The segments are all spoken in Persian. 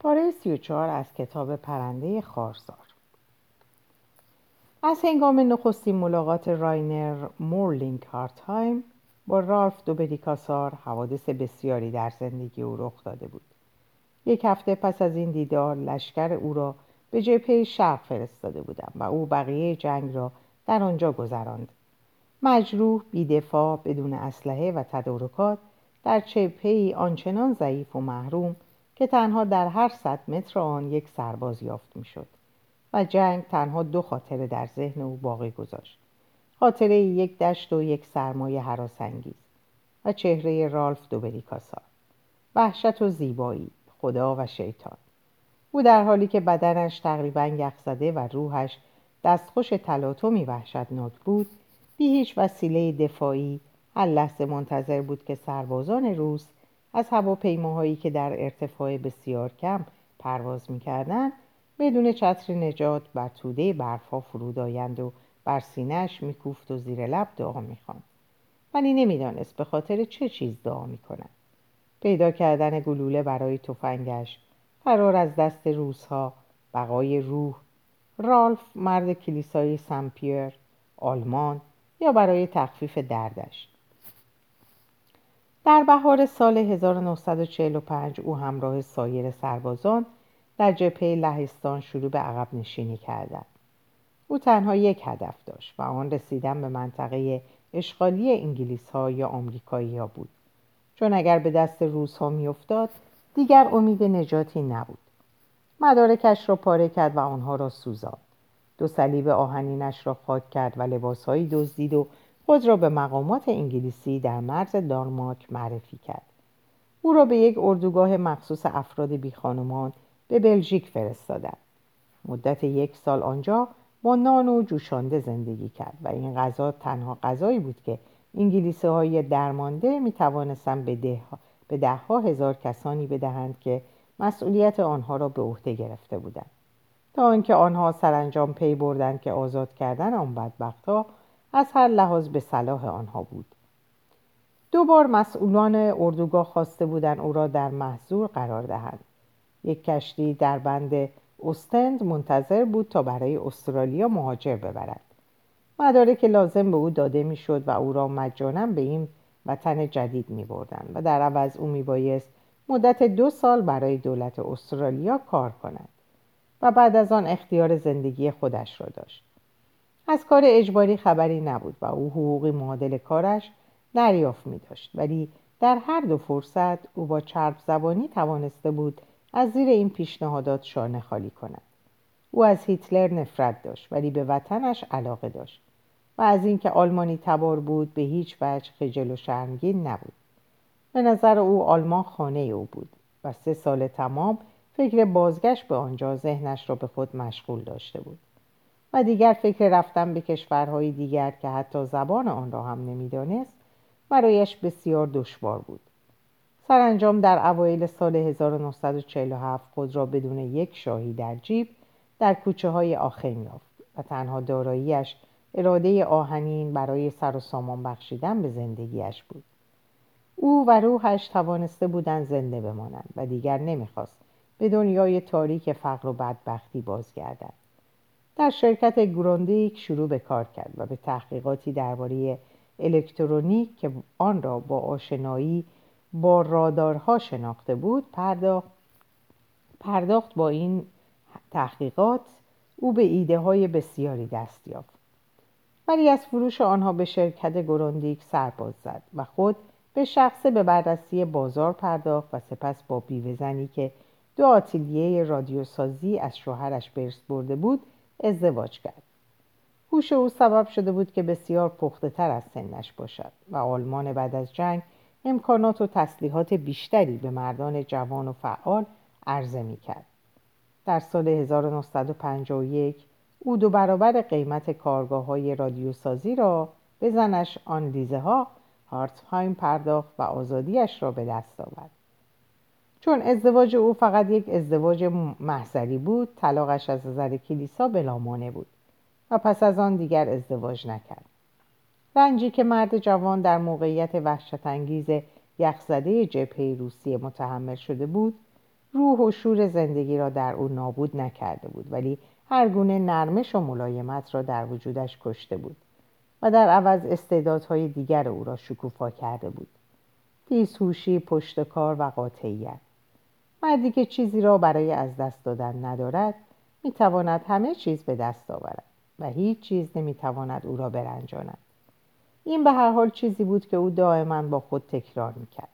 پاره سی و چهار از کتاب پرنده خارزار. از هنگام نخستین ملاقات راینر مورلینگ هارتهایم با رالف دوبریکاسار حوادث بسیاری در زندگی او رخ داده بود. یک هفته پس از این دیدار لشکر او را به جبهه شرق فرستاده بودند و او بقیه جنگ را در آنجا گذراند. مجروح بیدفاع بدون اسلحه و تدارکات در جبههای آنچنان ضعیف و محروم که تنها در هر صد متر آن یک سرباز یافت می‌شد و جنگ تنها دو خاطره در ذهن او باقی گذاشت. خاطره یک دشت و یک سرمایه حراسانگیز و چهره رالف دوبریکاسار وحشت و زیبایی خدا و شیطان. او در حالی که بدنش تقریبا یخ زده و روحش دستخوش تلاطمی وحشتناک بود بی هیچ وسیله دفاعی هر لحظه منتظر بود که سربازان روس از هواپیماهایی که در ارتفاع بسیار کم پرواز می‌کردند بدون چتر نجات بر توده برفها فرود آیند و بر سینهاش میکوفت و زیر لب دعا می‌خواند. ولی نمی‌دانست به خاطر چه چیز دعا می‌کند. پیدا کردن گلوله برای تفنگش فرار از دست روزها بقای روح رالف مرد کلیسای سمپیر آلمان یا برای تخفیف دردش. در بهار سال 1945 او همراه سایر سربازان در جبهه لهستان شروع به عقب نشینی کردند. او تنها یک هدف داشت و آن رسیدن به منطقه اشغالی انگلیس ها یا آمریکایی ها بود. چون اگر به دست روس ها میافتاد دیگر امید نجاتی نبود. مدارکش را پاره کرد و آنها را سوزاند. دو صلیب آهنینش را خاک کرد و لباسهایی دزدید و خود را به مقامات انگلیسی در مرز دانمارک معرفی کرد. او را به یک اردوگاه مخصوص افراد بیخانمان به بلژیک فرستادند. مدت یک سال آنجا با نان و جوشانده زندگی کرد و این غذا تنها غذایی بود که انگلیسی های درمانده می توانستند به, ده... به دهها هزار کسانی بدهند که مسئولیت آنها را به عهده گرفته بودند. تا آنکه آنها سرانجام پی بردند که آزاد کردن آن بدبختها از هر لحاظ به صلاح آنها بود. دو بار مسئولان اردوگاه خواسته بودند او را در محضور قرار دهند. یک کشتی در بند استند منتظر بود تا برای استرالیا مهاجر ببرد. مدارک لازم به او داده می‌شد و او را مجانا به این وطن جدید می بردن و در عوض او می بایست مدت دو سال برای دولت استرالیا کار کند و بعد از آن اختیار زندگی خودش را داشت. از کار اجباری خبری نبود و او حقوقی معادل کارش دریافت می داشت ولی در هر دو فرصت او با چرب زبانی توانسته بود از زیر این پیشنهادات شانه خالی کند. او از هیتلر نفرت داشت ولی به وطنش علاقه داشت و از اینکه آلمانی تبار بود به هیچ وجه خجل و شرمگین نبود. به نظر او آلمان خانه او بود و سه سال تمام فکر بازگشت به آنجا ذهنش را به خود مشغول داشته بود. و دیگر فکر رفتن به کشورهای دیگر که حتی زبان آن را هم نمی‌دانست برایش بسیار دشوار بود. سرانجام در اوایل سال 1947 خود را بدون یک شاهی در جیب در کوچه های آخین یافت و تنها داراییش اراده آهنین برای سر و سامان بخشیدن به زندگیش بود. او و روحش توانسته بودند زنده بمانند و دیگر نمی‌خواست به دنیای تاریک فقر و بدبختی بازگردد در شرکت گروندیک شروع به کار کرد و به تحقیقاتی درباره الکترونیک که آن را با آشنایی با رادارها شناخته بود پرداخت, پرداخت با این تحقیقات او به ایده های بسیاری دست یافت. ولی از فروش آنها به شرکت گروندیک سرباز زد و خود به شخصه به بررسی بازار پرداخت و سپس با بیوهزنی که دو آتیلیه رادیوسازی از شوهرش برس برده بود ازدواج کرد هوش او سبب شده بود که بسیار پخته تر از سنش باشد و آلمان بعد از جنگ امکانات و تسلیحات بیشتری به مردان جوان و فعال عرضه می کرد. در سال 1951 او دو برابر قیمت کارگاه های رادیوسازی را به زنش آن لیزه ها هارتهایم پرداخت و آزادیش را به دست آورد. چون ازدواج او فقط یک ازدواج محضری بود طلاقش از نظر کلیسا بلامانه بود و پس از آن دیگر ازدواج نکرد. رنجی که مرد جوان در موقعیت وحشت انگیز یخزده جبهه روسیه متحمل شده بود روح و شور زندگی را در او نابود نکرده بود ولی هر گونه نرمش و ملایمت را در وجودش کشته بود و در عوض استعدادهای دیگر او را شکوفا کرده بود. تیزهوشی پشتکار و قاطعیت. مردی که چیزی را برای از دست دادن ندارد می‌تواند همه چیز به دست آورد و هیچ چیز نمی‌تواند او را برنجاند. این به هر حال چیزی بود که او دائما با خود تکرار می‌کرد.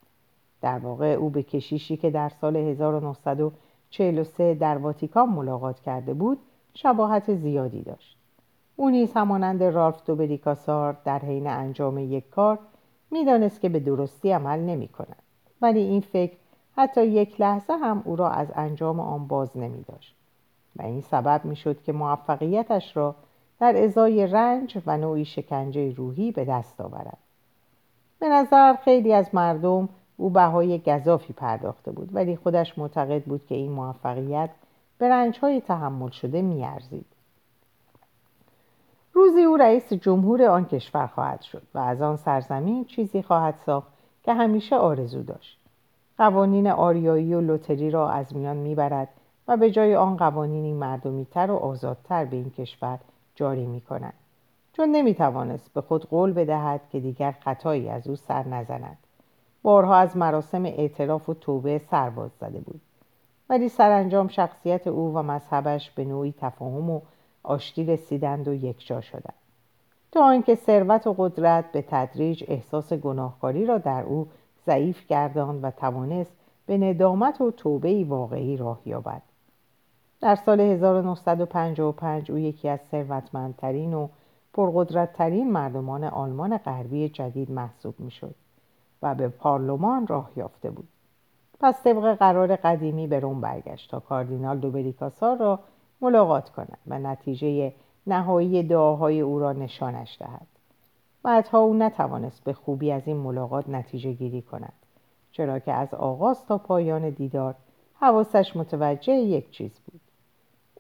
در واقع او به کشیشی که در سال 1943 در واتیکان ملاقات کرده بود شباهت زیادی داشت. او نیز همانند رالف دوبریکاسار در حین انجام یک کار می‌دانست که به درستی عمل نمی کند ولی این فکر حتی یک لحظه هم او را از انجام آن باز نمی داشت و این سبب می شد که موفقیتش را در ازای رنج و نوعی شکنجه روحی به دست آورد. به نظر خیلی از مردم او بهای گذافی پرداخته بود ولی خودش معتقد بود که این موفقیت به رنجهای تحمل شده میارزید. روزی او رئیس جمهور آن کشور خواهد شد و از آن سرزمین چیزی خواهد ساخت که همیشه آرزو داشت. قوانین آریایی و لوتری را از میان می‌برد و به جای آن قوانینی مردمیتر و آزادتر به این کشور جاری می کند. چون نمی توانست به خود قول بدهد که دیگر خطایی از او سر نزند. بارها از مراسم اعتراف و توبه سرباز زده بود. ولی سرانجام شخصیت او و مذهبش به نوعی تفاهم و آشتی رسیدند و یکجا شدند. تا آنکه ثروت و قدرت به تدریج احساس گناهکاری را در او ضعیف گرداند و توانست به ندامت و توبه واقعی راه یابد. در سال 1955 او یکی از ثروتمندترین و پرقدرتترین مردمان آلمان غربی جدید محسوب می‌شد و به پارلمان راه یافته بود پس طبق قرار قدیمی به روم برگشت تا کاردینال دوبریکاسار را ملاقات کند و نتیجه نهایی دعاهای او را نشانش دهد بعدها او نتوانست به خوبی از این ملاقات نتیجه گیری کند چرا که از آغاز تا پایان دیدار حواسش متوجه یک چیز بود.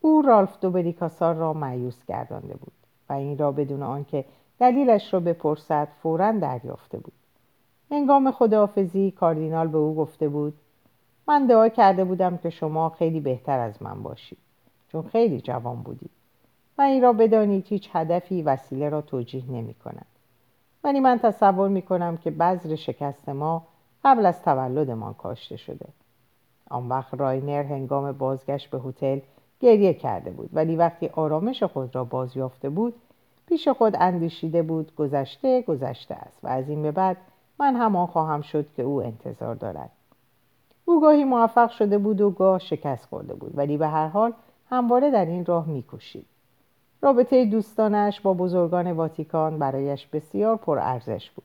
او رالف دوبریکاسار را معیوس گردانده بود و این را بدون آنکه دلیلش را بپرسد فورا دریافته بود. هنگام خداحافظی کاردینال به او گفته بود من دعا کرده بودم که شما خیلی بهتر از من باشید چون خیلی جوان بودید و این را بدانید هیچ هدفی وسیله را توجیه نمی کند. ولی من تصور می کنم که بذر شکست ما قبل از تولدمان کاشته شده. آن وقت راینر هنگام بازگشت به هتل گریه کرده بود ولی وقتی آرامش خود را باز یافته بود پیش خود اندیشیده بود گذشته گذشته است و از این به بعد من همان خواهم شد که او انتظار دارد. او گاهی موفق شده بود و گاه شکست خورده بود ولی به هر حال همواره در این راه میکوشید. رابطه دوستانش با بزرگان واتیکان برایش بسیار پرارزش بود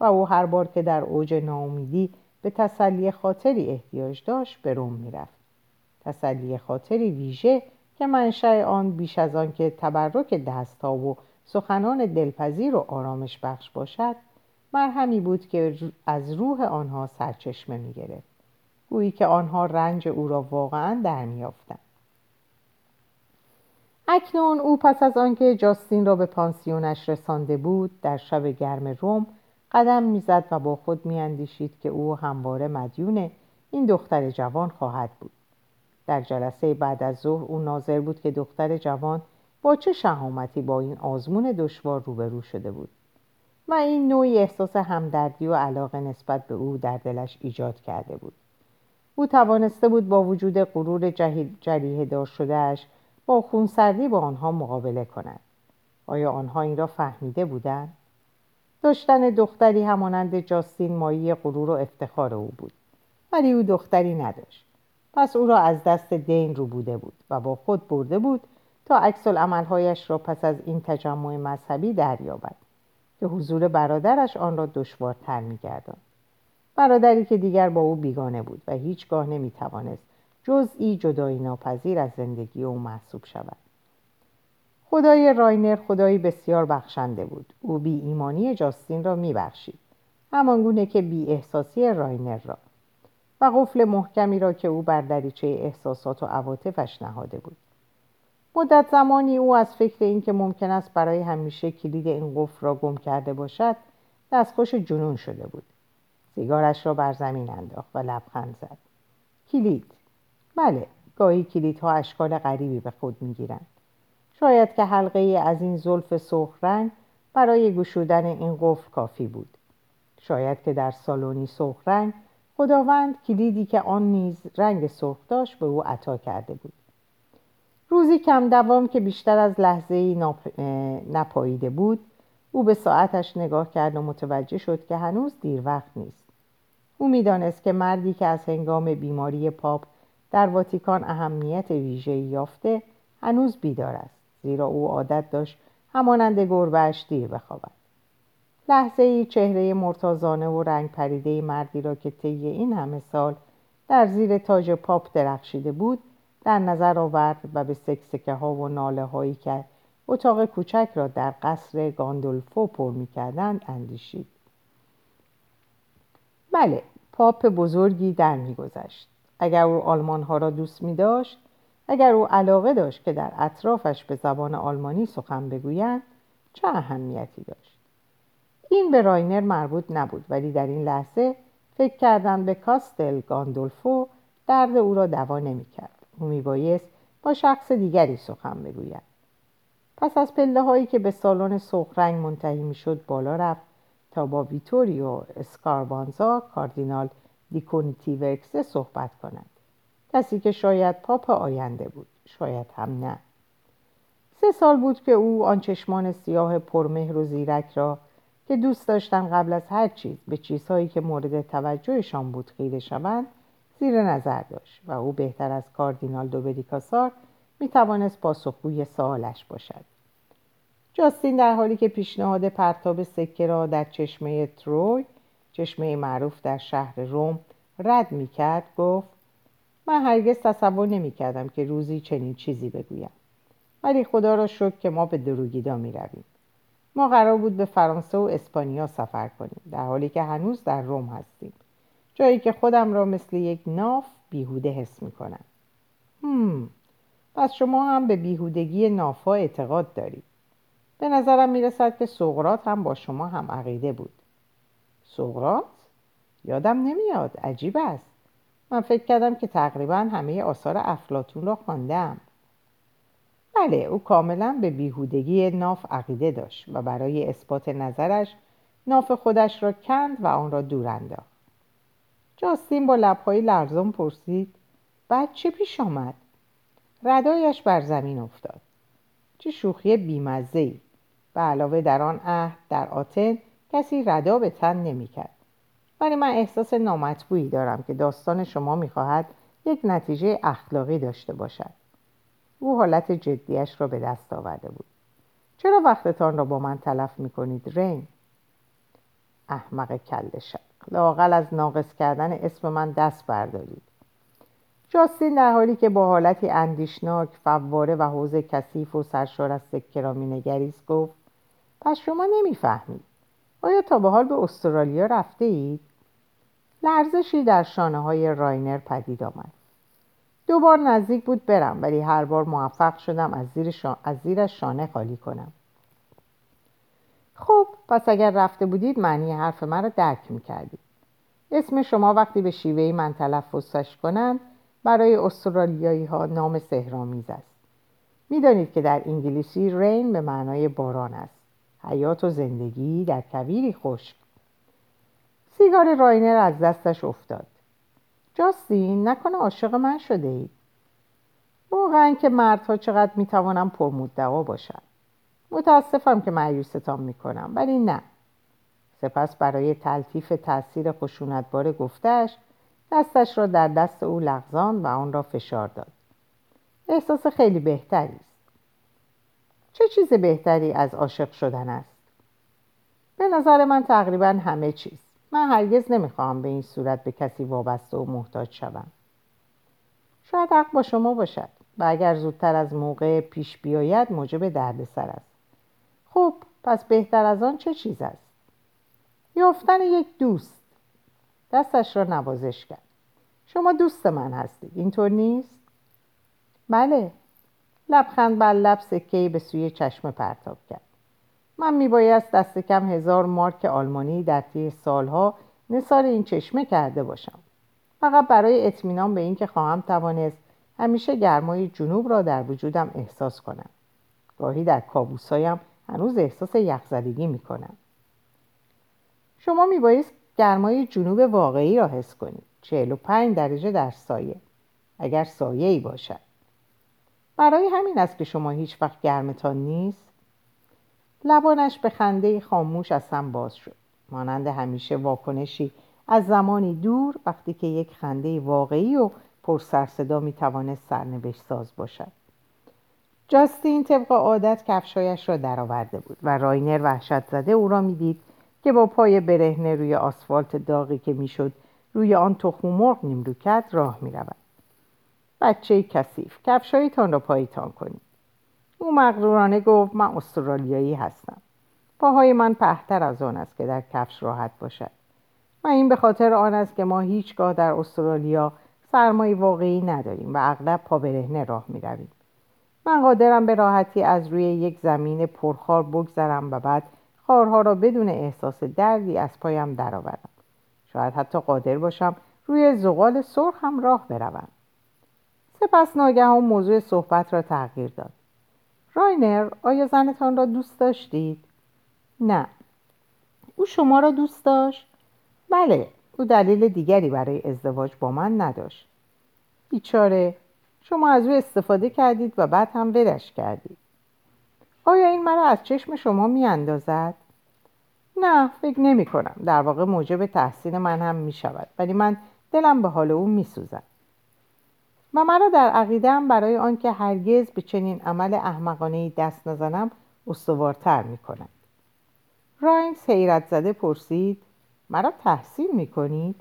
و او هر بار که در اوج ناامیدی به تسلی خاطری احتیاج داشت به روم می‌رفت. تسلی خاطری ویژه که منشأ آن بیش از آن که تبرک دستها و سخنان دلپذیر و آرامش بخش باشد مرهمی بود که از روح آنها سرچشمه می گرفت گویی که آنها رنج او را واقعا در میافتند اکنون او پس از آنکه جاستین را به پانسیونش رسانده بود در شب گرم روم قدم می‌زد و با خود میاندیشید که او همواره مدیون این دختر جوان خواهد بود. در جلسه بعد از ظهر او ناظر بود که دختر جوان با چه شهامتی با این آزمون دشوار روبرو شده بود. و این نوعی احساس همدردی و علاقه نسبت به او در دلش ایجاد کرده بود. او توانسته بود با وجود غرور جریه دار شدهش با خونسردی با آنها مقابله کند آیا آنها این را فهمیده بودند؟ داشتن دختری همانند جاستین مایی غرور و افتخار او بود. ولی او دختری نداشت. پس او را از دست دین رو بوده بود و با خود برده بود تا عکس عملهایش را پس از این تجمع مذهبی دریابد که حضور برادرش آن را دشوارتر میگرداند. برادری که دیگر با او بیگانه بود و هیچگاه نمی‌توانست جزئی جدایی ناپذیر از زندگی او محسوب شود. خدای راینر خدایی بسیار بخشنده بود. او بی ایمانی جاستین را میبخشید همانگونه که بی احساسی راینر را. و قفل محکمی را که او بر دریچه احساسات و عواطفش نهاده بود. مدت زمانی او از فکر اینکه ممکن است برای همیشه کلید این قفل را گم کرده باشد دستخوش جنون شده بود. سیگارش را بر زمین انداخت و لبخند زد. کلید. بله گاهی کلیدها اشکال غریبی به خود می‌گیرند شاید که حلقه ای از این زلف سرخ رنگ برای گشودن این قفل کافی بود. شاید که در سالونی سرخ رنگ خداوند کلیدی که آن نیز رنگ سرخ داشت به او عطا کرده بود. روزی کم دوام که بیشتر از لحظه ای. نپاییده بود او به ساعتش نگاه کرد و متوجه شد که هنوز دیر وقت نیست. او می‌دانست که مردی که از هنگام بیماری پاپ در واتیکان اهمیت ویژه‌ای یافته هنوز بیدار است زیرا او عادت داشت همانند گربهش دیر بخوابد. لحظه ای چهره مرتازانه و رنگ پریده مردی را که طی این همه سال در زیر تاج پاپ درخشیده بود در نظر آورد و به سکسکه ها و ناله هایی که اتاق کوچک را در قصر گاندولفو پر می کردند اندیشید. بله پاپ بزرگی در میگذشت. اگر او آلمان ها را دوست می داشت اگر او علاقه داشت که در اطرافش به زبان آلمانی سخن بگویند چه اهمیتی داشت؟ این به راینر مربوط نبود ولی در این لحظه فکر کردن به کاستل گاندولفو درد او را دوا نمی‌کرد. او میبایست با شخص دیگری سخن بگوید. پس از پله هایی که به سالن رنگ منتهی می‌شد بالا رفت تا با ویتوریو اسکاربانزا کاردینال دیکونتیورکسه صحبت کند. کسی که شاید پاپ آینده بود شاید هم نه. سه سال بود که او آن چشمان سیاه پرمهر و زیرک را که دوست داشتن قبل از هر چیز به چیزهایی که مورد توجهشان بود خیره شوند زیر نظر داشت و او بهتر از کاردینال دوبریکاسار می توانست پاسخگوی سوالش باشد. جاستین در حالی که پیشنهاد پرتاب سکه را در چشمه تروی چشمه معروف در شهر روم رد می کرد گفت من هرگز تصور نمی کردم که روزی چنین چیزی بگویم. ولی خدا را شکر که ما به دروگیدا می رویم ما قرار بود به فرانسه و اسپانیا سفر کنیم در حالی که هنوز در روم هستیم. جایی که خودم را مثل یک ناف بیهوده حس می کنم هم. پس شما هم به بیهودگی نافا اعتقاد دارید. به نظرم می رسد که سقرات هم با شما هم عقیده بود. سقرات؟ یادم نمیاد. عجیب است. من فکر کردم که تقریبا همه آثار افلاتون را خواندم. بله او کاملا به بیهودگی ناف عقیده داشت و برای اثبات نظرش ناف خودش را کند و آن را دور انداخت. جاستین با لبهای لرزان پرسید بعد چه پیش آمد؟ ردایش بر زمین افتاد. چه شوخی بیمزه ای به علاوه در آن عهد در آتن کسی ردا به تن نمی‌کرد. ولی من احساس نامطبوعی دارم که داستان شما می‌خواهد یک نتیجه اخلاقی داشته باشد. او حالت جدیش را به دست آورده بود. چرا وقتتان را با من تلف می‌کنید رین؟ احمق کل شق. لاقل از ناقص کردن اسم من دست بردارید. جاستین در حالی که با حالتی اندیشناک فواره و حوز کثیف و سرشار از سکه را مینگریست گفت پس شما نمی‌فهمید. آیا تا به حال به استرالیا رفته اید؟ لرزشی در شانه های راینر پدید آمد. دوبار نزدیک بود برم ولی هر بار موفق شدم از, زیر از زیرش شانه خالی کنم. خب پس اگر رفته بودید معنی حرف من را درک می‌کردید. اسم شما وقتی به شیوه من تلفظش کنند برای استرالیایی ها نام سهرامیز است. می‌دانید که در انگلیسی رین به معنای باران است. حیات و زندگی در کویری خشک. سیگار راینر از دستش افتاد. جاستین نکنه عاشق من شده اید واقعا که مردها چقدر می‌توانم پرمدعا باشم متاسفم که معیوستان می‌کنم ولی نه. سپس برای تلطیف تاثیر خشونتبار گفتش دستش را در دست او لغزان و آن را فشار داد. احساس خیلی بهتری است. چه چیز بهتری از عاشق شدن است؟ به نظر من تقریبا همه چیز. من هرگز نمی‌خواهم به این صورت به کسی وابسته و محتاج شوم. شاید حق با شما باشد و اگر زودتر از موقع پیش بیاید موجب دردسر است. خب پس بهتر از آن چه چیز است؟ یافتن یک دوست. دستش را نوازش کرد. شما دوست من هستید. اینطور نیست؟ بله. لبخند بر لب سکهای به سوی چشم پرتاب کرد. من میبایست دست کم هزار مارک آلمانی در طی سالها نثار این چشمه کرده باشم. فقط برای اطمینان به اینکه خواهم توانست همیشه گرمای جنوب را در وجودم احساس کنم. گاهی در کابوسایم هنوز احساس یخزدگی می‌کنم. شما میبایست گرمای جنوب واقعی را حس کنید. 45 درجه در سایه. اگر سایه ای باشد. برای همین است که شما هیچ وقت گرمتان نیست. لبانش به خنده خاموش از هم باز شد. مانند همیشه واکنشی از زمانی دور وقتی که یک خنده واقعی و پر صدا می توانست سرنوشت ساز باشد. جاستین طبق عادت کفشایش را درآورده بود و راینر وحشت زده او را می‌دید که با پای برهنه روی آسفالت داغی که می‌شد روی آن تخم مرغ نیمرو کرد راه می رود. بچه کثیف کفشایتان را پایتان کنید. او مغرورانه گفت من استرالیایی هستم. پاهای من پهتر از آن است که در کفش راحت باشد. و این به خاطر آن است که ما هیچگاه در استرالیا سرمای واقعی نداریم و اغلب پا برهنه راه می رویم. من قادرم به راحتی از روی یک زمین پرخار بگذرم و بعد خارها را بدون احساس دردی از پایم درآورم. شاید حتی قادر باشم روی زغال سرخ هم راه بروم. سپس ناگهان موضوع صحبت را تغییر داد. راینر آیا زنتان را دوست داشتید؟ نه. او شما را دوست داشت؟ بله او دلیل دیگری برای ازدواج با من نداشت. بیچاره شما از او استفاده کردید و بعد هم ولش کردید. آیا این مرا از چشم شما می اندازد؟ نه فکر نمی کنم در واقع موجب تحسین من هم می شود ولی من دلم به حال او می سوزد و مرا در عقیدم برای آنکه هرگز به چنین عمل احمقانه دست نزنم استوارتر می کند راینز حیرت زده پرسید مرا تحصیل می کنید؟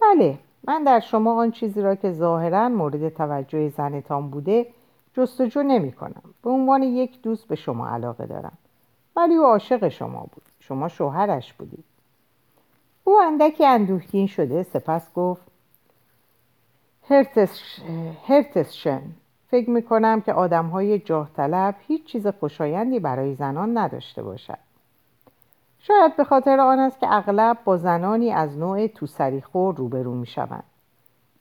بله من در شما آن چیزی را که ظاهرا مورد توجه زنتان بوده جستجو نمی کنم به عنوان یک دوست به شما علاقه دارم. ولی او عاشق شما بود. شما شوهرش بودید. او اندکی اندوهگین شده سپس گفت هرتسشن فکر می کنم که آدم های جاه طلب هیچ چیز خوشایندی برای زنان نداشته باشد. شاید به خاطر آن است که اغلب با زنانی از نوع توسری خور روبرو می شوند.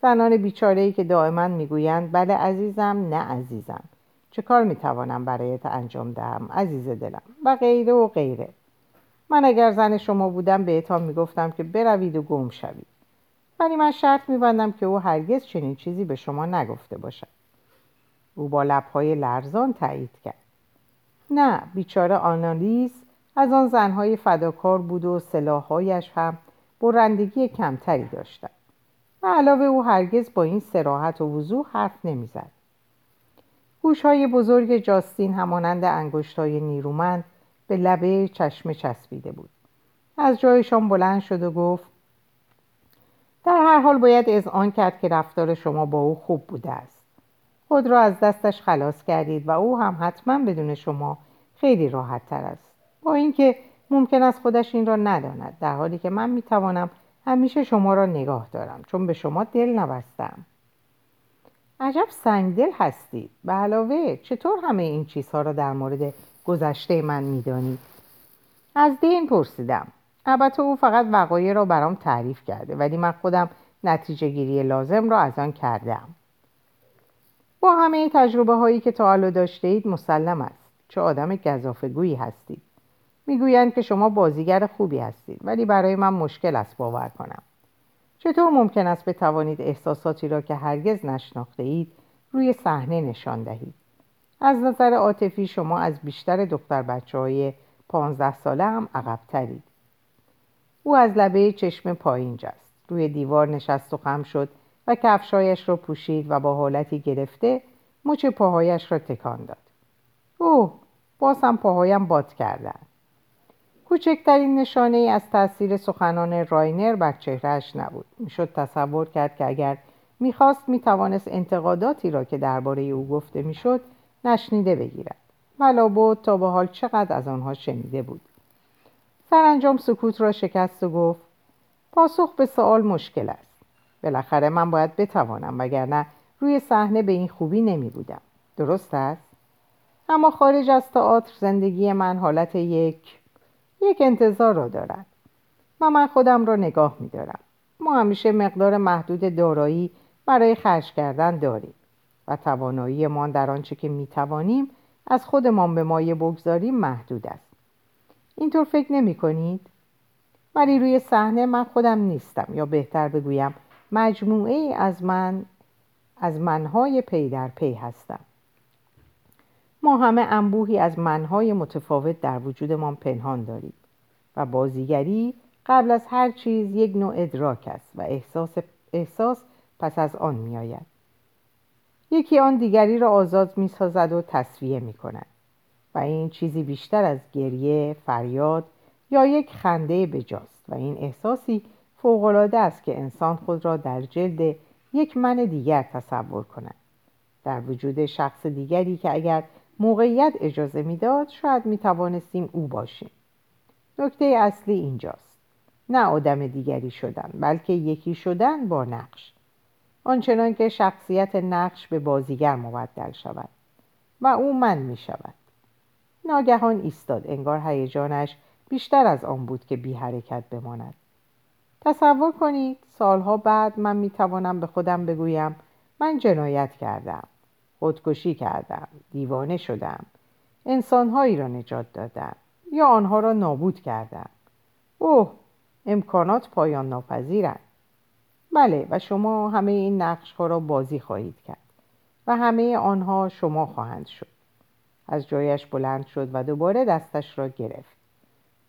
زنان بیچاره که دائما می‌گویند بله عزیزم نه عزیزم. چه کار می‌توانم برایت انجام دهم عزیز دلم؟ و غیره و غیره. من اگر زن شما بودم بهتان می‌گفتم که بروید و گم شوید. ولی من شرط میبندم که او هرگز چنین چیزی به شما نگفته باشد. او با لبهای لرزان تایید کرد. نه بیچاره آنالیز از آن زنهای فداکار بود و سلاحهایش هم برندگی کمتری داشتند. و علاوه او هرگز با این سراحت و وضوح حرف نمی‌زد. گوشهای بزرگ جاستین همانند انگشتهای نیرومند به لبه چشمه چسبیده بود. از جایشان بلند شد و گفت در هر حال باید آن کرد که رفتار شما با او خوب بوده است. خود را از دستش خلاص کردید و او هم حتما بدون شما خیلی راحت تر است. با اینکه ممکن است خودش این را نداند در حالی که من می‌توانم همیشه شما را نگاه دارم چون به شما دل نبستم. عجب سنگدل هستید. به علاوه چطور همه این چیزها را در مورد گذشته من می‌دانید؟ از دین پرسیدم. البته او فقط وقایع را برام تعریف کرده ولی من خودم نتیجه گیری لازم را از آن کردم. با همه تجربه هایی که تا حالا داشته اید مسلم است. چه آدم گذافگویی هستید. می‌گویند که شما بازیگر خوبی هستید ولی برای من مشکل است باور کنم. چطور ممکن است بتوانید احساساتی را که هرگز نشناخته اید روی صحنه نشان دهید؟ از نظر عاطفی شما از بیشتر دختر بچه های پانزده ساله هم عقبترید. او از لبه چشم پایین جست. روی دیوار نشست و خم شد و کفشایش را پوشید و با حالتی گرفته مچ پاهایش را تکان داد. اوه باز هم پاهایم باد کردن. کوچکترین نشانه ای از تاثیر سخنان راینر بر چهرهش نبود. می‌شد تصور کرد که اگر می‌خواست می‌توانست انتقاداتی را که درباره او گفته می‌شد نشنیده بگیرد. ولا تا به حال چقدر از آنها شنیده بود. سرانجام سکوت را شکست و گفت پاسخ به سوال مشکل است. بالاخره من باید بتوانم وگرنه روی صحنه به این خوبی نمی بودم درست است؟ اما خارج از تئاتر زندگی من حالت یک یک انتظار را دارد. و من خودم را نگاه می دارم. ما همیشه مقدار محدود دارایی برای خرج کردن داریم و تواناییمان در آنچه که می‌توانیم از خودمان به مایه بگذاریم محدود است. اینطور فکر نمی کنید؟ ولی روی صحنه من خودم نیستم یا بهتر بگویم مجموعه ای از من از منهای پی در پی هستم ما همه انبوهی از منهای متفاوت در وجودمان پنهان داریم و بازیگری قبل از هر چیز یک نوع ادراک است و احساس, احساس پس از آن می آید. یکی آن دیگری را آزاد می سازد و تصویه می کند و این چیزی بیشتر از گریه، فریاد یا یک خنده بجاست و این احساسی فوقالعاده است که انسان خود را در جلد یک من دیگر تصور کند. در وجود شخص دیگری که اگر موقعیت اجازه می‌داد شاید می توانستیم او باشیم. نکته اصلی اینجاست. نه آدم دیگری شدن بلکه یکی شدن با نقش. آنچنان که شخصیت نقش به بازیگر مبدل شود و او من می شود ناگهان ایستاد. انگار هیجانش بیشتر از آن بود که بی حرکت بماند. تصور کنید سالها بعد من می توانم به خودم بگویم من جنایت کردم خودکشی کردم دیوانه شدم انسانهایی را نجات دادم یا آنها را نابود کردم. اوه امکانات پایان ناپذیرند. بله و شما همه این نقش ها را بازی خواهید کرد و همه آنها شما خواهند شد. از جایش بلند شد و دوباره دستش را گرفت.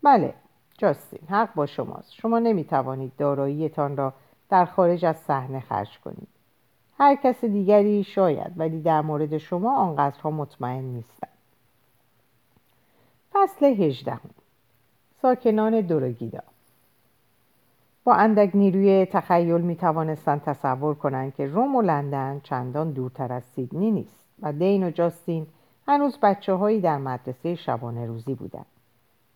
بله جاستین حق با شماست. شما نمی توانید داراییتان را در خارج از صحنه خرج کنید. هر کس دیگری شاید ولی در مورد شما آنقدرها مطمئن نیستم. فصل هجدهم. ساکنان دورگیدا. با اندک نیروی تخیل می توانستند تصور کنند که روم و لندن چندان دورتر از سیدنی نیست و دین و جاستین هنوز بچه هایی در مدرسه شبانه روزی بودند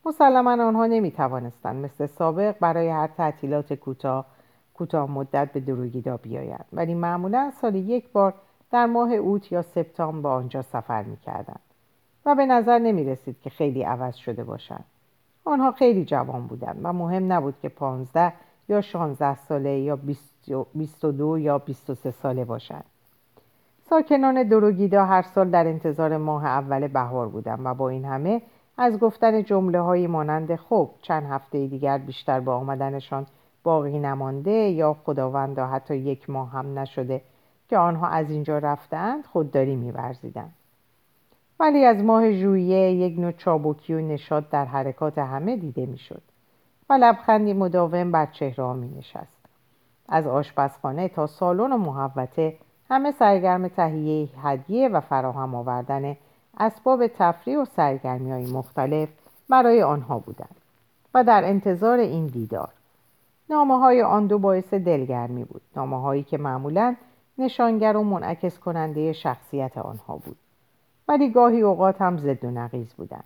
مسلما آنها نمی توانستند مثل سابق برای هر تعطیلات کوتاه کوتاه مدت به دروگیدا بیایند. ولی معمولا سال یک بار در ماه اوت یا سپتامبر به آنجا سفر می‌کردند. و به نظر نمی رسید که خیلی عوض شده باشند. آنها خیلی جوان بودند و مهم نبود که پانزده یا شانزده ساله یا بیست و دو یا بیست و سه ساله باشند. ساکنان دروگیدا هر سال در انتظار ماه اول بهار بودند و با این همه از گفتن جمله های مانند خب چند هفته دیگر بیشتر با آمدنشان باقی نمانده یا خداوندا حتی یک ماه هم نشده که آنها از اینجا رفتند خودداری میورزیدند. ولی از ماه ژوئیه یک نوع چابکی و نشاد در حرکات همه دیده می‌شد و لبخندی مداوم بر چهره می نشست از آشپزخانه تا سالن و محوته همه سرگرم تهیه هدیه و فراهم آوردن اسباب تفریح و سرگرمی های مختلف برای آنها بودند و در انتظار این دیدار. نامه های آن دو باعث دلگرمی بود. نامه هایی که معمولا نشانگر و منعکس کننده شخصیت آنها بود. ولی گاهی اوقات هم زد و نقیز بودند.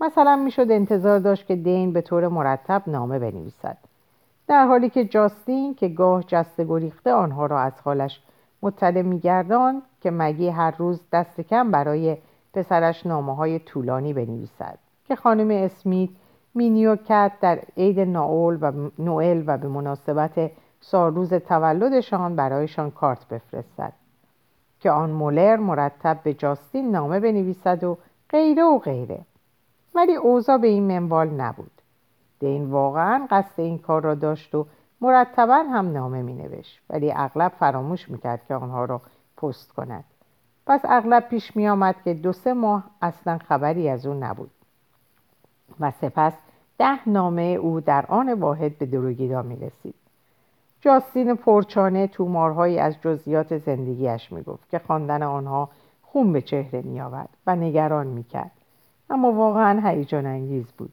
مثلا می‌شد انتظار داشت که دین به طور مرتب نامه بنویسد. در حالی که جاستین که گاه جسته گریخته آنها را از حالش مطلع میگردان که مگی هر روز دست کم برای پسرش نامه های طولانی بنویسد. که خانم اسمیت مینیوکت در عید ناول و نوئل و به مناسبت سالروز تولدشان برایشان کارت بفرستد. که آن مولر مرتب به جاستین نامه بنویسد و غیره و غیره. ولی اوضاع به این منوال نبود. دین واقعا قصد این کار را داشت و مرتبا هم نامه می نوشت ولی اغلب فراموش می‌کرد که آنها را پست کند. پس اغلب پیش می آمد که دو سه ماه اصلا خبری از او نبود. و سپس ده نامه او در آن واحد به دروگیدا می رسید. جاستین پرچانه تومارهایی از جزئیات زندگیش می گفت که خواندن آنها خون به چهره می آورد و نگران می کرد. اما واقعا هیجان انگیز بود.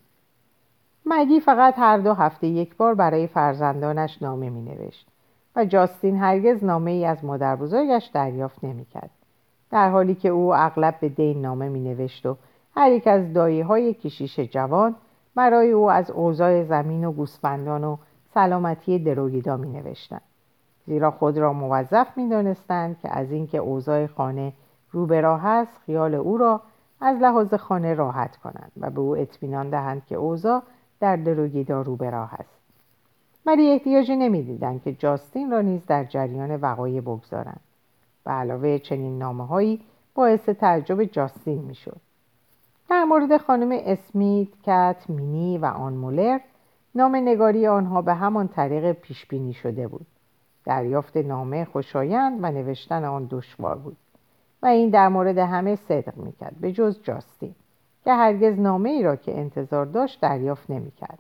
مگی فقط هر دو هفته یک بار برای فرزندانش نامه می نوشت و جاستین هرگز نامه ای از مادر بزرگش دریافت نمی کرد. در حالی که او اغلب به دین نامه می نوشت و هر یک از دایی های کشیش جوان برای او از اوضاع زمین و گوسفندان و سلامتی دروگیدا می نوشتن. زیرا خود را موظف می دانستند که از اینکه اوضاع خانه رو به راه است خیال او را از لحاظ خانه راحت کنند و به او اطمینان دهند که اوضاع در دروگیدا رو به راه است. ولی احتیاجی نمی‌دیدند که جاستین را نیز در جریان وقایع بگذارند به علاوه چنین نامه هایی باعث تعجب جاستین می‌شد. در مورد خانم اسمیت، کت، مینی و آن مولر نام نگاری آنها به همان طریق پیش بینی شده بود. دریافت نامه خوشایند و نوشتن آن دشوار بود و این در مورد همه صدق می‌کرد به جز جاستین. که هرگز نامه ای را که انتظار داشت دریافت نمی‌کرد.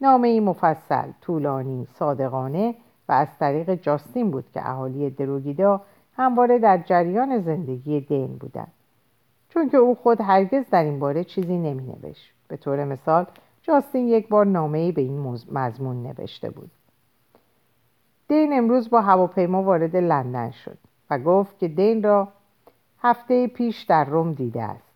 نامه ای مفصل، طولانی، صادقانه و از طریق جاستین بود که اهالی دروگیدا همواره در جریان زندگی دین بودند. چون که او خود هرگز در این باره چیزی نمی نوشت. به طور مثال جاستین یک بار نامه ای به این مضمون نوشته بود. دین امروز با هواپیما وارد لندن شد و گفت که دین را هفته پیش در روم دیده است.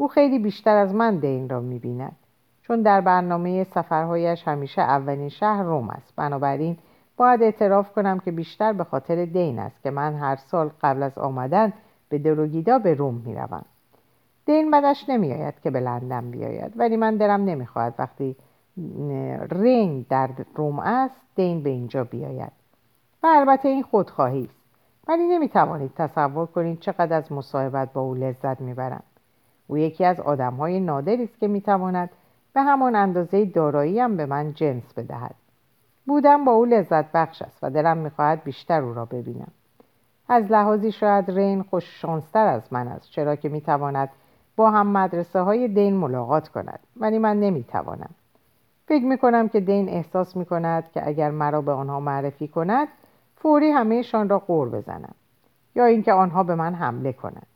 او خیلی بیشتر از من دین را می بیند چون در برنامه سفرهایش همیشه اولین شهر روم است. بنابراین باید اعتراف کنم که بیشتر به خاطر دین است که من هر سال قبل از آمدن به دروگیدا به روم می روم. دین بدش نمی آید که به لندن بیاید ولی من دلم نمی‌خواهد وقتی رین در روم است دین به اینجا بیاید. و البته این خودخواهی است. ولی نمی توانید تصور کنید چقدر از مصاحبت با او لذت می‌برم. او یکی از آدم های نادری است که می‌تواند به همان اندازه دارایی هم به من جنس بدهد. بودم با او لذت بخش است و دلم می‌خواهد بیشتر او را ببینم. از لحاظی شاید رین خوش شانستر از من است چرا که می‌تواند با هم مدرسه های دین ملاقات کند ولی من نمی‌توانم. فکر می‌کنم که دین احساس می‌کند که اگر مرا به آنها معرفی کند فوری همهشان را قور بزنم یا اینکه آنها به من حمله کنند.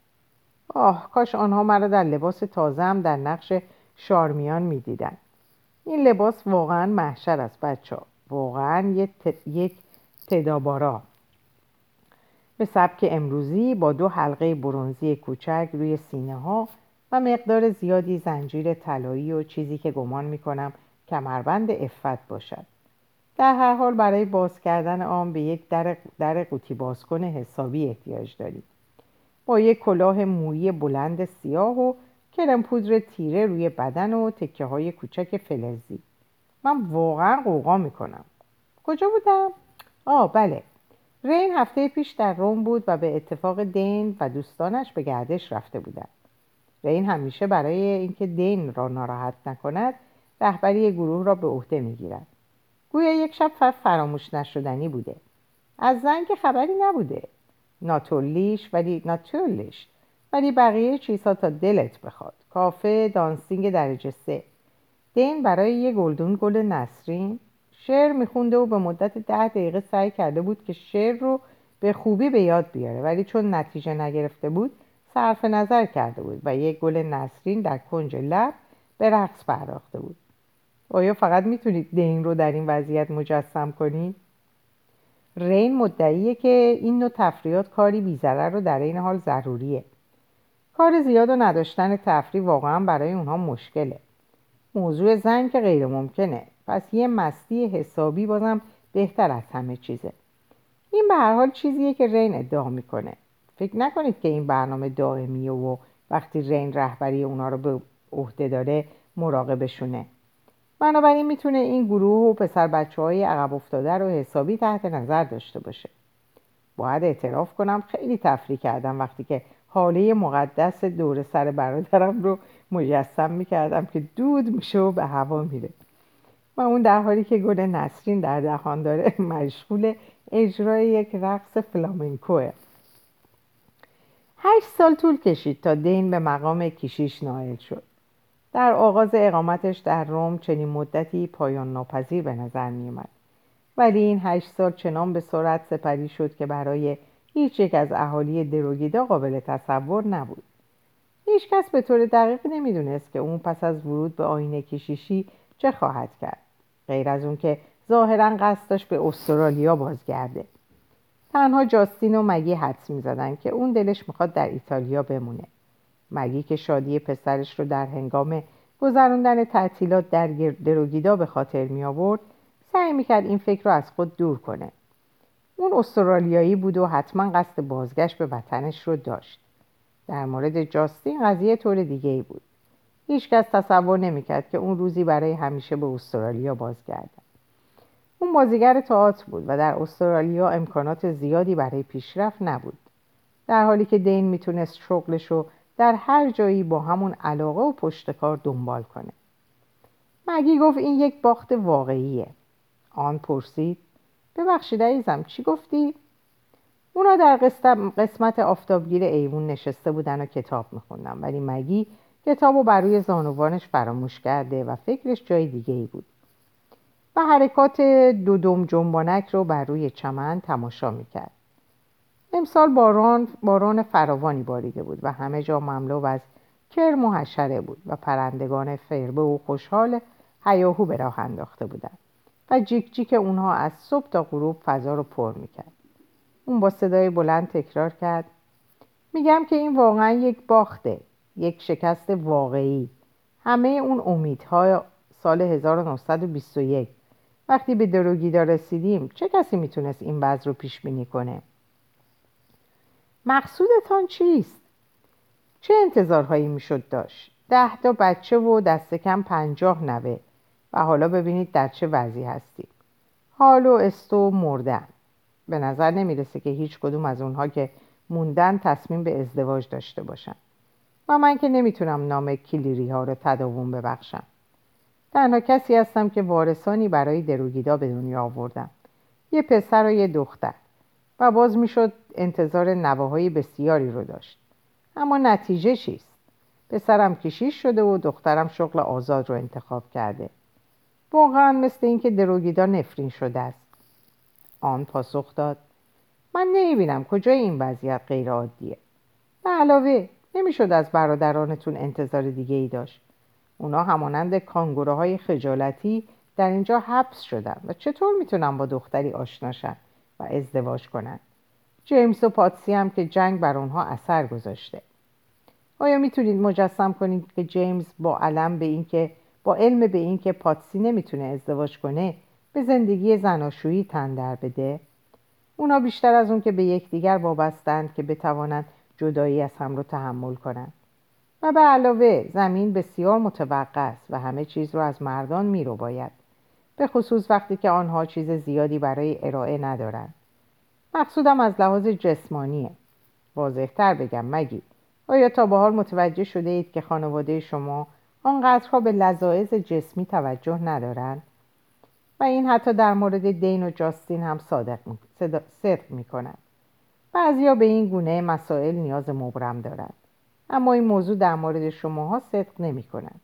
آه کاش آنها مرا در لباس تازم در نقش شارمیان می‌دیدند این لباس واقعا محشر است بچه ها. واقعا یک تدابارا. به سبک امروزی با دو حلقه برونزی کوچک روی سینه ها و مقدار زیادی زنجیر طلایی و چیزی که گمان می‌کنم کمربند افت باشد. در هر حال برای باز کردن آن به یک در, در قوطی بازکن حسابی احتیاج دارید. یک کلاه مویی بلند سیاه و کرم پودر تیره روی بدن و تکه های کوچک فلزی. من واقعا قوقا می‌کنم. کجا بودم؟ آه بله. رین هفته پیش در روم بود و به اتفاق دین و دوستانش به گردش رفته بودند رین همیشه برای اینکه دین را ناراحت نکند رهبری گروه را به عهده می‌گیرد. گویا یک شب فراموش نشدنی بوده. از زن که خبری نبوده. ناتولیش ولی ناتولیش ولی بقیه چیزها تا دلت بخواد. کافه دانسینگ درجه سه. دین برای یه گلدون گل نسرین. شعر میخونده و به مدت ده دقیقه سعی کرده بود که شعر رو به خوبی به یاد بیاره. ولی چون نتیجه نگرفته بود صرف نظر کرده بود و یک گل نسرین در کنج لب به رقص پرداخته بود. آیا فقط می‌تونید دین رو در این وضعیت مجسم کنید؟ رین مدعیه که این نوع تفریات کاری بیزره رو در این حال ضروریه. کار زیاد و نداشتن تفریح واقعا برای اونها مشکله. موضوع زن که غیر ممکنه. پس یه مستی حسابی بازم بهتر از همه چیزه. این به هر حال چیزیه که رین ادعا می‌کنه. فکر نکنید که این برنامه دائمیه و وقتی رین رهبری اونا رو به عهده داره مراقبشونه. بنابراین می‌تونه این گروه و پسر بچه های عقب افتاده رو حسابی تحت نظر داشته باشه. باید اعتراف کنم خیلی تفریح کردم وقتی که حاله مقدس دور سر برادرم رو مجسم می‌کردم که دود میشه و به هوا میره. و اون در حالی که گل نسرین در دهان داره مشغول اجرای یک رقص فلامنکوه. هشت سال طول کشید تا دین به مقام کشیش نایل شد. در آغاز اقامتش در روم چنین مدتی پایان ناپذیر به نظر می اومد. ولی این هشت سال چنان به سرعت سپری شد که برای هیچ یک از اهالی دروگیدا قابل تصور نبود. هیچ کس به طور دقیق نمی‌دونست که اون پس از ورود به آینه کشیشی چه خواهد کرد. غیر از اون که ظاهرا قصد داشت به استرالیا بازگرده. تنها جاستین و مگی حدس می‌زدن که اون دلش می‌خواد در ایتالیا بمونه. مگی که شادی پسرش رو در هنگام گذراندن تعطیلات در دروگیدا به خاطر می آورد سعی می‌کرد این فکر رو از خود دور کنه. اون استرالیایی بود و حتما قصد بازگشت به وطنش رو داشت. در مورد جاستین قضیه طور دیگه ای بود. هیچکس تصور نمی‌کرد که اون روزی برای همیشه به استرالیا بازگرده. اون بازیگر تئاتر بود و در استرالیا امکانات زیادی برای پیشرفت نبود. در حالی که دین می‌تونست شغلش رو در هر جایی با همون علاقه و پشتکار دنبال کنه. مگی گفت این یک باخت واقعیه. آن پرسید ببخشید عزیزم چی گفتی؟ اونا در قسمت آفتابگیر ایوون نشسته بودن و کتاب میخوندن ولی مگی کتاب رو بر روی زانوانش فراموش کرده و فکرش جای دیگه ای بود. و حرکات دودم جنبانک رو بر روی چمن تماشا می‌کرد. امسال باران, باران فراوانی باریده بود و همه جا مملو از کرم و حشره بود و پرندگان فربه و خوشحال هیاهو به راه انداخته بودند و جیک جیک اونها از صبح تا غروب فضا رو پر می‌کرد. اون با صدای بلند تکرار کرد میگم که این واقعا یک باخته یک شکست واقعی. همه اون امیدهای سال 1921 وقتی به دروگیدا رسیدیم چه کسی می‌تونست این وضع رو پیش بینی کنه؟ مقصودتان چیست؟ چه انتظارهایی می‌شد داشت؟ ده تا بچه و دست کم پنجاه نوه. و حالا ببینید در چه وضعی هستیم. حال و استو مردن. به نظر نمی‌رسه که هیچ کدوم از اونها که موندن تصمیم به ازدواج داشته باشن. و من که نمی‌تونم نام کلیری ها رو تداوم ببخشم. تنها کسی هستم که وارثانی برای دروگیدا به دنیا آوردم. یه پسر و یه دختر. و باز می‌شد انتظار نواهای بسیاری رو داشت. اما نتیجه چیست؟ پسرم کشیش شده و دخترم شغل آزاد رو انتخاب کرده. واقعا مثل اینکه دروگیدا نفرین شده است. آن پاسخ داد من نمی‌بینم کجای این وضعیت غیر عادیه به علاوه نمی‌شد از برادرانتون انتظار دیگه ای داشت. اونا همانند کانگوروهای خجالتی در اینجا حبس شدن و چطور می‌تونن با دختری آشناشن و ازدواج کنن؟ جیمز و پاتسی هم که جنگ بر اونها اثر گذاشته. آیا می‌تونید مجسم کنید که جیمز با علم به اینکه با علم به اینکه پاتسی نمی‌تونه ازدواج کنه به زندگی زناشویی تن در بده؟ اونا بیشتر از اون که به یکدیگر وابستند که بتوانند جدایی از هم رو تحمل کنند. و به علاوه زمین بسیار متوقع است و همه چیز رو از مردان می رو باید به خصوص وقتی که آنها چیز زیادی برای ارائه ندارند. مقصودم از لحاظ جسمانیه. واضحتر بگم مگی آیا تا به حال متوجه شده اید که خانواده شما آنقدرها به لذاعز جسمی توجه ندارند و این حتی در مورد دین و جاستین هم صادق صدق می کنند بعضیا به این گونه مسائل نیاز مبرم دارند. اما این موضوع در مورد شماها صدق نمی کنند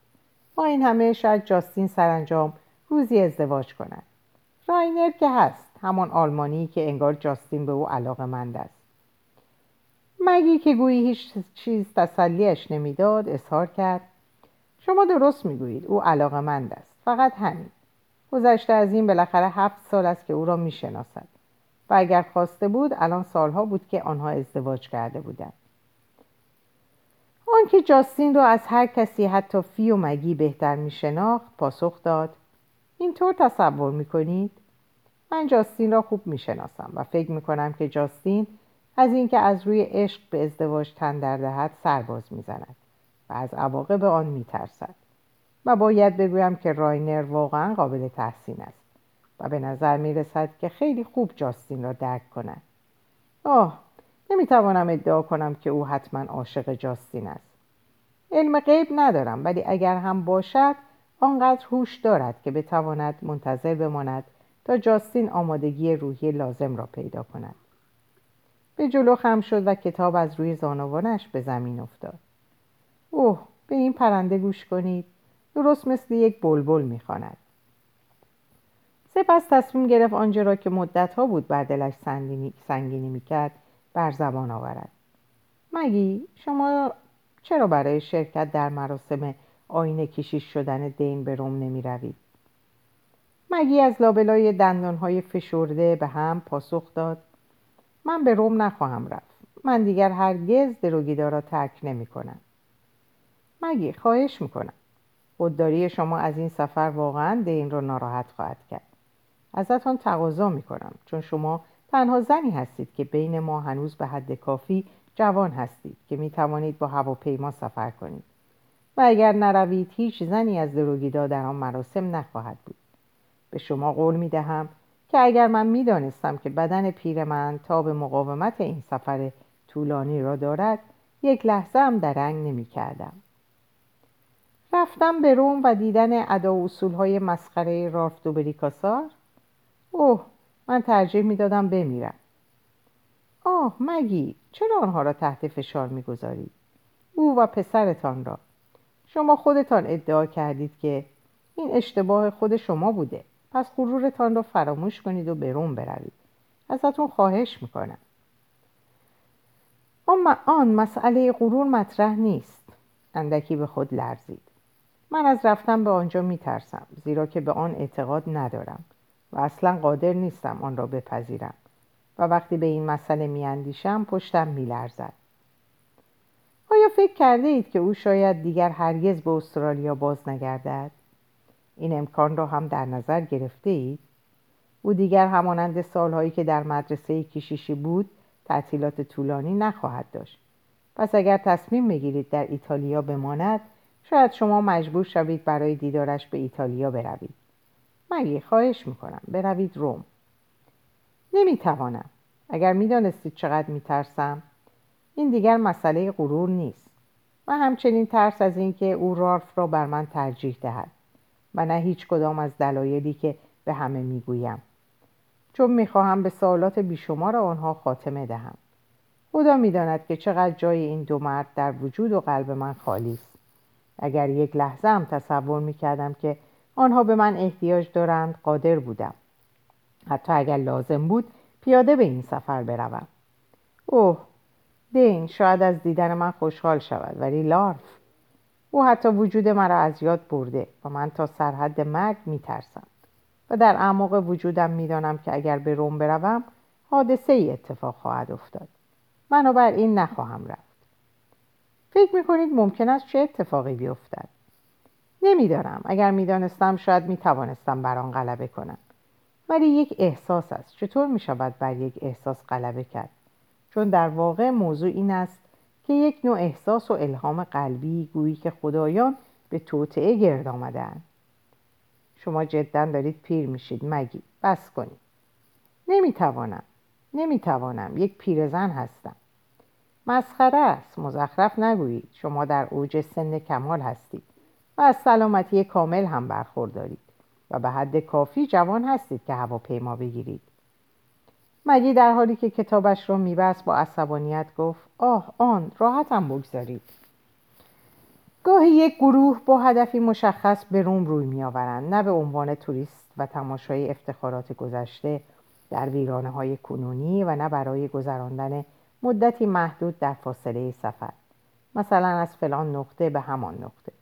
با این همه شاید جاستین سرانجام روزی ازدواج کند راینر که هست. همان آلمانی که انگار جاستین به او علاقه مند است. مگی که گویی هیچ چیز تسلیش نمی‌داد اظهار کرد. شما درست می‌گویید او علاقه مند است. فقط همین. گذشته از این بالاخره هفت سال است که او را می‌شناسد. و اگر خواسته بود الان سالها بود که آنها ازدواج کرده بودند. آنکه جاستین را از هر کسی حتی فی و مگی بهتر میشناخت پاسخ داد. اینطور تصور می‌کنید؟ من جاستین را خوب می‌شناسم و فکر می‌کنم که جاستین از اینکه از روی عشق به ازدواج تن در دهد سرباز می‌زند و از عواقب آن میترسد و باید بگویم که راینر واقعا قابل تحسین است و به نظر می رسد که خیلی خوب جاستین را درک کند. آه نمی‌توانم ادعا کنم که او حتما عاشق جاستین است. علم غیب ندارم ولی اگر هم باشد آنقدر هوش دارد که بتواند منتظر بماند تا جاستین آمادگی روحی لازم را پیدا کند. به جلو خم شد و کتاب از روی زانوانش به زمین افتاد. اوه به این پرنده گوش کنید. درست مثل یک بلبل می‌خواند. سپس تصمیم گرفت آنجا را که مدتها بود بر دلش سنگینی می‌کرد بر زبان آورد. مگی شما چرا برای شرکت در مراسم آینه کشیش شدن دین به روم نمی روید؟ مگی از لابلای دندانهای فشرده به هم پاسخ داد. من به روم نخواهم رفت. من دیگر هرگز دروگیدا را ترک نمی کنم. مگی خواهش می‌کنم خودداری شما از این سفر واقعا دین را ناراحت خواهد کرد. ازتان تقاضا می‌کنم چون شما تنها زنی هستید که بین ما هنوز به حد کافی جوان هستید که می توانید با هواپیما سفر کنید. و اگر نروید هیچ زنی از دروگیدا در آن مراسم نخواهد بود. به شما قول می دهم که اگر من می دانستم که بدن پیر من تا به مقاومت این سفر طولانی را دارد یک لحظه هم درنگ نمی کردم. رفتم به روم و دیدن ادا و اصول های مسخره رالف دوبریکاسار اوه من ترجیح می دادم بمیرم. آه مگی چرا آنها را تحت فشار می‌گذارید او و پسرتان را. شما خودتان ادعا کردید که این اشتباه خود شما بوده. پس غرورتان را فراموش کنید و به روم بروید. ازتون خواهش می‌کنم. آن مسئله غرور مطرح نیست. اندکی به خود لرزید. من از رفتن به آنجا میترسم زیرا که به آن اعتقاد ندارم و اصلا قادر نیستم آن را بپذیرم و وقتی به این مسئله میاندیشم پشتم میلرزد. آیا فکر کرده اید که او شاید دیگر هرگز به استرالیا باز نگردد؟ این امکان را هم در نظر گرفته اید؟ او دیگر همانند سالهایی که در مدرسه کشیشی بود تعطیلات طولانی نخواهد داشت. پس اگر تصمیم بگیرید در ایتالیا بماند شاید شما مجبور شوید برای دیدارش به ایتالیا بروید. مگی خواهش می‌کنم بروید روم. نمی‌توانم. اگر می‌دانستید چقدر میترسم این دیگر مسئله غرور نیست. و همچنین ترس از اینکه او رالف را بر من ترجیح دهد. و نه هیچ کدام از دلایلی که به همه می‌گویم. چون می‌خواهم به سوالات بیشمار آنها خاتمه دهم. خدا می‌داند که چقدر جای این دو مرد در وجود و قلب من خالی است. اگر یک لحظه هم تصور می‌کردم که آنها به من احتیاج دارند قادر بودم. حتی اگر لازم بود پیاده به این سفر بروم. اوه دین شاید از دیدن من خوشحال شود ولی لارف او حتی وجود مرا از یاد برده و من تا سرحد مرگ میترسم. و در اعماق وجودم می‌دانم که اگر به روم بروم حادثه ای اتفاق خواهد افتاد. این نخواهم رفت. فکر می‌کنید ممکن است چه اتفاقی بیفتد؟ نمی‌دانم. اگر می‌دانستم شاید می‌توانستم بر آن غلبه کنم. ولی یک احساس است. چطور می‌شود بر یک احساس غلبه کرد؟ چون در واقع موضوع این است که یک نوع احساس و الهام قلبی گویی که خدایان به توطعه گرد آمدن شما جدا دارید پیر میشید. مگی. بس کنید. نمی‌توانم. نمی‌توانم. یک پیرزن هستم. مسخره است. مزخرف نگویید. شما در اوج سن کمال هستید و از سلامتی کامل هم برخوردارید و به حد کافی جوان هستید که هواپیما بگیرید. مگی در حالی که کتابش را میبست با عصبانیت گفت آه آن راحتم بگذارید. گاهی یک گروه با هدفی مشخص به روم روی میآورند نه به عنوان توریست و تماشای افتخارات گذشته در ویرانه های کنونی و نه برای گذراندن مدتی محدود در فاصله سفر مثلا از فلان نقطه به همان نقطه.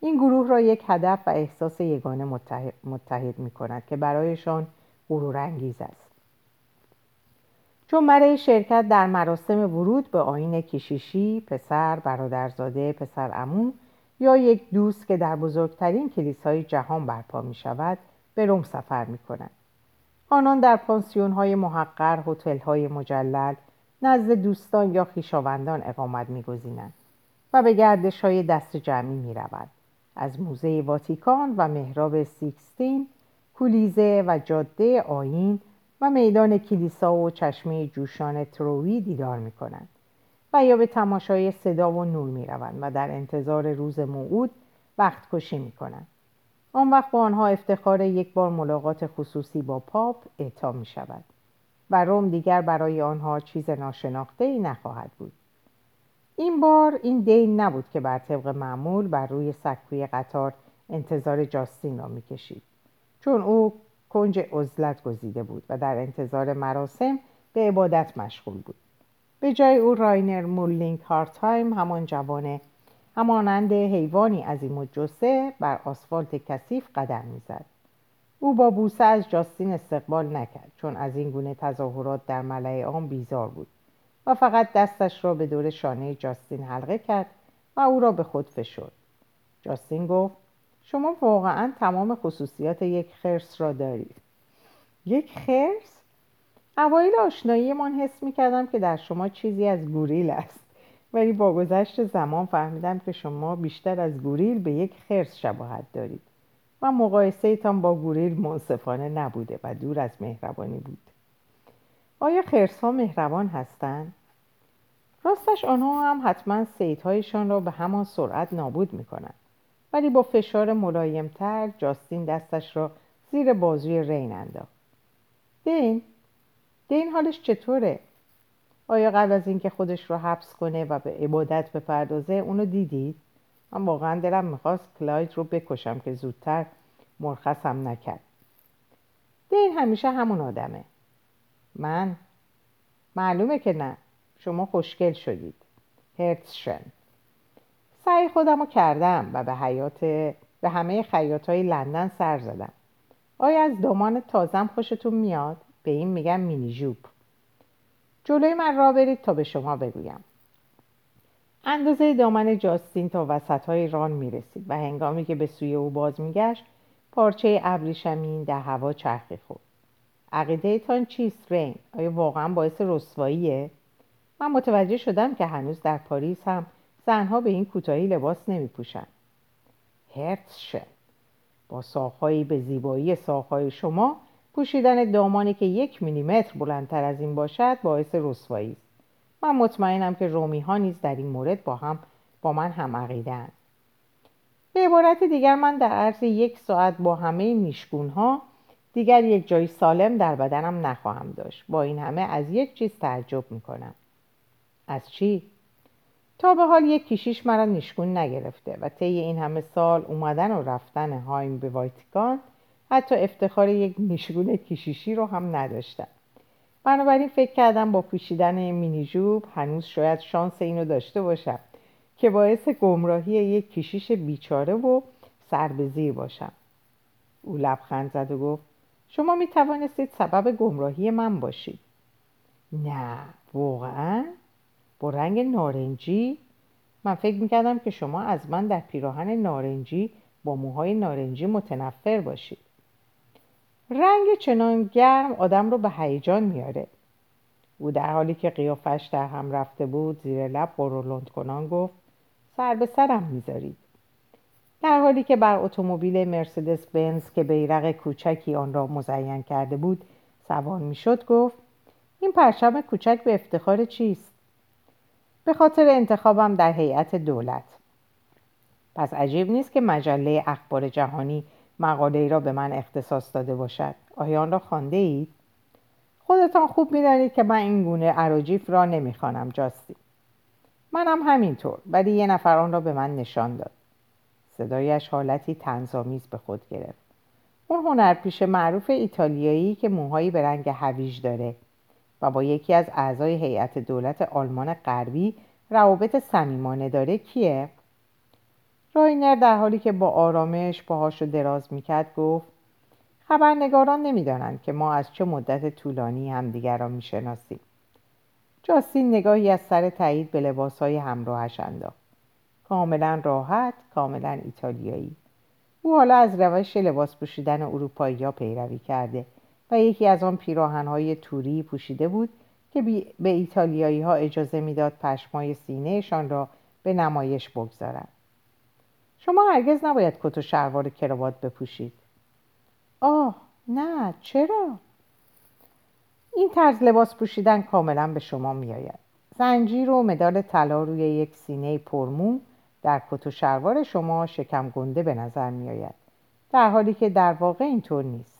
این گروه را یک هدف و احساس یگانه متحد, متحد می کند که برایشان غرورانگیز است. چون برای شرکت در مراسم ورود به آین کشیشی پسر برادرزاده پسر امو یا یک دوست که در بزرگترین کلیسای جهان برپا می شود به روم سفر می کنند. آنان در پانسیون های محقر، هتل های مجلل، نزد دوستان یا خویشاوندان اقامت میگزینند و به گردش های دست جمعی می روند. از موزه واتیکان و محراب سیکستین، کولیزه و جاده آین و میدان کلیسا و چشمه جوشان تروی دیدار می کنند و یا به تماشای صدا و نور می و در انتظار روز موعود وقت کشی می کنند. آن وقت با آنها افتخار یک بار ملاقات خصوصی با پاپ اعطا می شود و روم دیگر برای آنها چیز ناشناخته ای نخواهد بود. این بار این دین نبود که بر طبق معمول بر روی سکوی قطار انتظار جاستین را می‌کشید چون او کنج عزلت گزیده بود و در انتظار مراسم به عبادت مشغول بود. به جای او راینر مورلینگ هارتایم همان جوان همانند حیوانی از این مجسه بر آسفالت کثیف قدم می‌زد. او با بوسه از جاستین استقبال نکرد چون از این گونه تظاهرات در ملعه عام بیزار بود و فقط دستش را به دور شانه جاستین حلقه کرد و او را به خود فشرد. جاستین گفت شما واقعا تمام خصوصیات یک خرس را دارید یک خرس؟ اوایل آشناییمان حس می کردم که در شما چیزی از گوریل است ولی با گذشت زمان فهمیدم که شما بیشتر از گوریل به یک خرس شباهت دارید و مقایسه با گوریل منصفانه نبوده و دور از مهربانی بود آیا خرس ها مهربان هستند؟ راستش آنها هم حتما سیدهایشان را به همان سرعت نابود می‌کنند ولی با فشار ملایمتر جاستین دستش را زیر بازوی رین انداخت. دین دین حالش چطوره؟ آیا قبل از اینکه خودش رو حبس کنه و به عبادت بپردازه اونو دیدید؟ من واقعا دلم می‌خواست کلاید رو بکشم که زودتر مرخصم نکرد. دین همیشه همون آدمه. من؟ معلومه که نه. شما خوشگل شدید. هرتشن سعی خودم رو کردم و به حیات به همه خیاط های لندن سر زدم آیا از دامان تازم خوشتون میاد؟ به این میگم مینی جوب جلوی من را برید تا به شما بگویم اندازه دامن جاستین تا وسط های ران می‌رسید و هنگامی که به سوی او باز میگشت پارچه ابریشمین در هوا چرخی خورد عقیده تان چیست رین؟ آیا واقعا باعث رسواییه؟ من متوجه شدم که هنوز در پاریس هم زنها به این کوتاهی لباس نمی پوشن. هرتشه با ساخهایی به زیبایی ساخهای شما پوشیدن دامانی که یک میلیمتر بلندتر از این باشد باعث رسوایی است. من مطمئنم که رومی ها نیز در این مورد با هم با من هم عقیده به عبارت دیگر من در عرض یک ساعت با همه نیشگون ها دیگر یک جای سالم در بدنم نخواهم داشت. با این همه از یک چیز تعجب می‌کنم. از چی؟ تا به حال یک کشیش مرا نیشگون نگرفته و طی این همه سال اومدن و رفتن هایم به واتیکان حتی افتخار یک نیشگون کشیشی رو هم نداشتم. بنابراین فکر کردم با پوشیدن مینی جوب هنوز شاید شانس اینو داشته باشم که باعث گمراهی یک کشیش بیچاره و سر به زیر باشم. او لبخند زد و گفت شما می توانستید سبب گمراهی من باشید. نه واقعا؟ با رنگ نارنجی. من فکر می‌کردم که شما از من در پیراهن نارنجی با موهای نارنجی متنفر باشید. رنگ چنان گرم آدم رو به هیجان میاره. او در حالی که قیافش در هم رفته بود زیر لب قرولند کنان گفت سر به سرم می‌ذارید. در حالی که بر اتومبیل مرسدس بنز که بیرق کوچکی آن را مزین کرده بود سوار می‌شد گفت این پرچم کوچک به افتخار چیست؟ به خاطر انتخابم در هیئت دولت. پس عجیب نیست که مجله اخبار جهانی مقاله ای را به من اختصاص داده باشد. آیا آن را خوانده اید؟ خودتان خوب می‌دانید که من این گونه عراجیف را نمی‌خوانم جاستی. منم همینطور ولی یه نفر آن را به من نشان داد. صدایش حالتی تنظامیز به خود گرفت. اون هنرپیشه معروف ایتالیایی که موهایی به رنگ هویج داره. و با یکی از اعضای هیئت دولت آلمان غربی روابط صمیمانه داره کیه؟ راینر در حالی که با آرامش پاهاشو دراز می‌کرد گفت خبرنگاران نمی‌دانند که ما از چه مدت طولانی همدیگر را می‌شناسیم. جاستین نگاهی از سر تایید به لباسهای همراهش انداخت. کاملا راحت کاملا ایتالیایی. او حالا از روش لباس پوشیدن اروپایی ها پیروی کرده. و یکی از آن پیراهنهای توری پوشیده بود که به ایتالیایی ها اجازه می‌داد پشمای سینهشان را به نمایش بگذارند. شما هرگز نباید کت و شلوار کراوات بپوشید. آه نه چرا؟ این طرز لباس پوشیدن کاملا به شما میآید. زنجیر و مدال طلا روی یک سینه پرمو در کت و شلوار شما شکم گنده به نظر میآید. در حالی که در واقع اینطور نیست.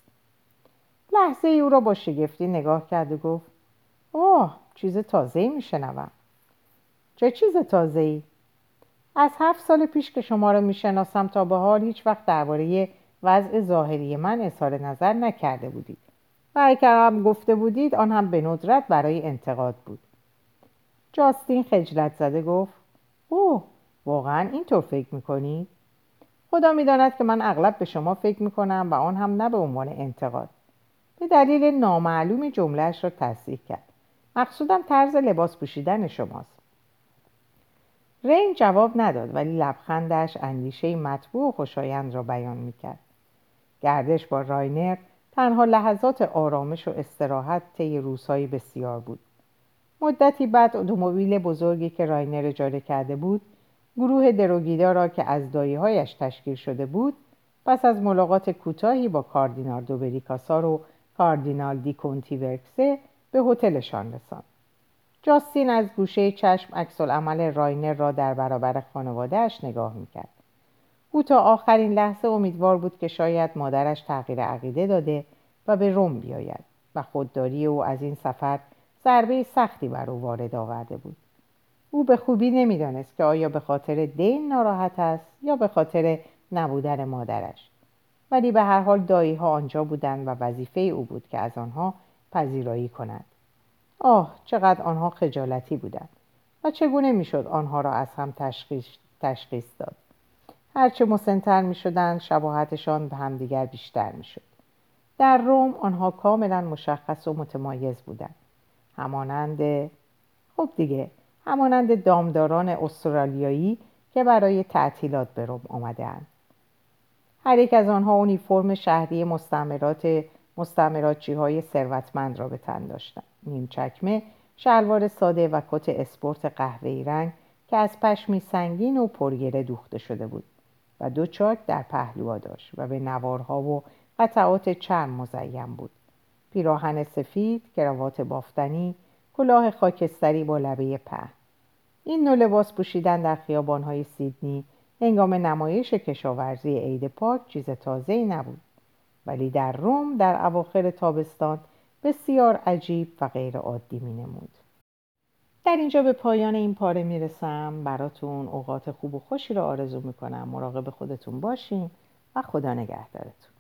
لحظه ای او را با شگفتی نگاه کرد و گفت اوه چیز تازه ای میشنوم چه چیز تازه ای؟ از هفت سال پیش که شما را می‌شناسم تا به حال هیچ وقت درباره وضع ظاهری من اظهار نظر نکرده بودید. و اگر هم گفته بودید آن هم به ندرت برای انتقاد بود. جاستین خجلت زده گفت اوه واقعا اینطور فکر می‌کنید خدا می‌داند که من اغلب به شما فکر می‌کنم و آن هم نه به عنوان انتقاد. به دلیل نامعلومی جملهش را تصدیق کرد. مقصودم طرز لباس پوشیدن شماست. رین جواب نداد ولی لبخندش اندیشه مطبوع و خوشایند را بیان می‌کرد. گردش با راینر تنها لحظات آرامش و استراحت طی روزهای بسیار بود. مدتی بعد اتومبیل بزرگی که راینر اجاره کرده بود گروه دروگیدا را که از دایههایش تشکیل شده بود پس از ملاقات کوتاهی با کاردینال دوبریکاسار و کاردینال دی ورکسه به هتلشان رساند. جاستین از گوشه چشم عکس عمل راینر را در برابر خانوادهش نگاه می‌کرد. او تا آخرین لحظه امیدوار بود که شاید مادرش تغییر عقیده داده و به روم بیاید و خودداری او از این سفر ضربه سختی بر او وارد آورده بود. او به خوبی نمی‌دانست که آیا به خاطر دین ناراحت است یا به خاطر نبودن مادرش. ولی به هر حال دایی ها آنجا بودند و وظیفه او بود که از آنها پذیرایی کند. آه چقدر آنها خجالتی بودند. و چگونه می‌شد آنها را از هم تشخیص, تشخیص داد؟ هرچه مسنتر می شدن شباهتشان به همدیگر بیشتر می شد. در روم آنها کاملا مشخص و متمایز بودند. همانند خب دیگه همانند دامداران استرالیایی که برای تعطیلات به روم آمدهاند. هر یک از آنها اونیفرم شهری مستعمرات مستعمراتچی های ثروتمند را به تن داشتند. نیم چکمه شلوار ساده و کت اسپورت قهوه‌ای رنگ که از پشمی سنگین و پرگره دوخته شده بود و دو چاک در پهلوها داشت و به نوارها و قطعات چرم مزین بود. پیراهن سفید کراوات بافتنی کلاه خاکستری با لبه په این نوع لباس پوشیدن در خیابانهای سیدنی هنگام نمایش کشاورزی عید پاک چیز تازه ای نبود. ولی در روم در اواخر تابستان بسیار عجیب و غیر عادی می نمود. در اینجا به پایان این پاره می‌رسم. براتون اوقات خوب و خوشی را آرزو می‌کنم. مراقب خودتون باشین و خدا نگهدارتون.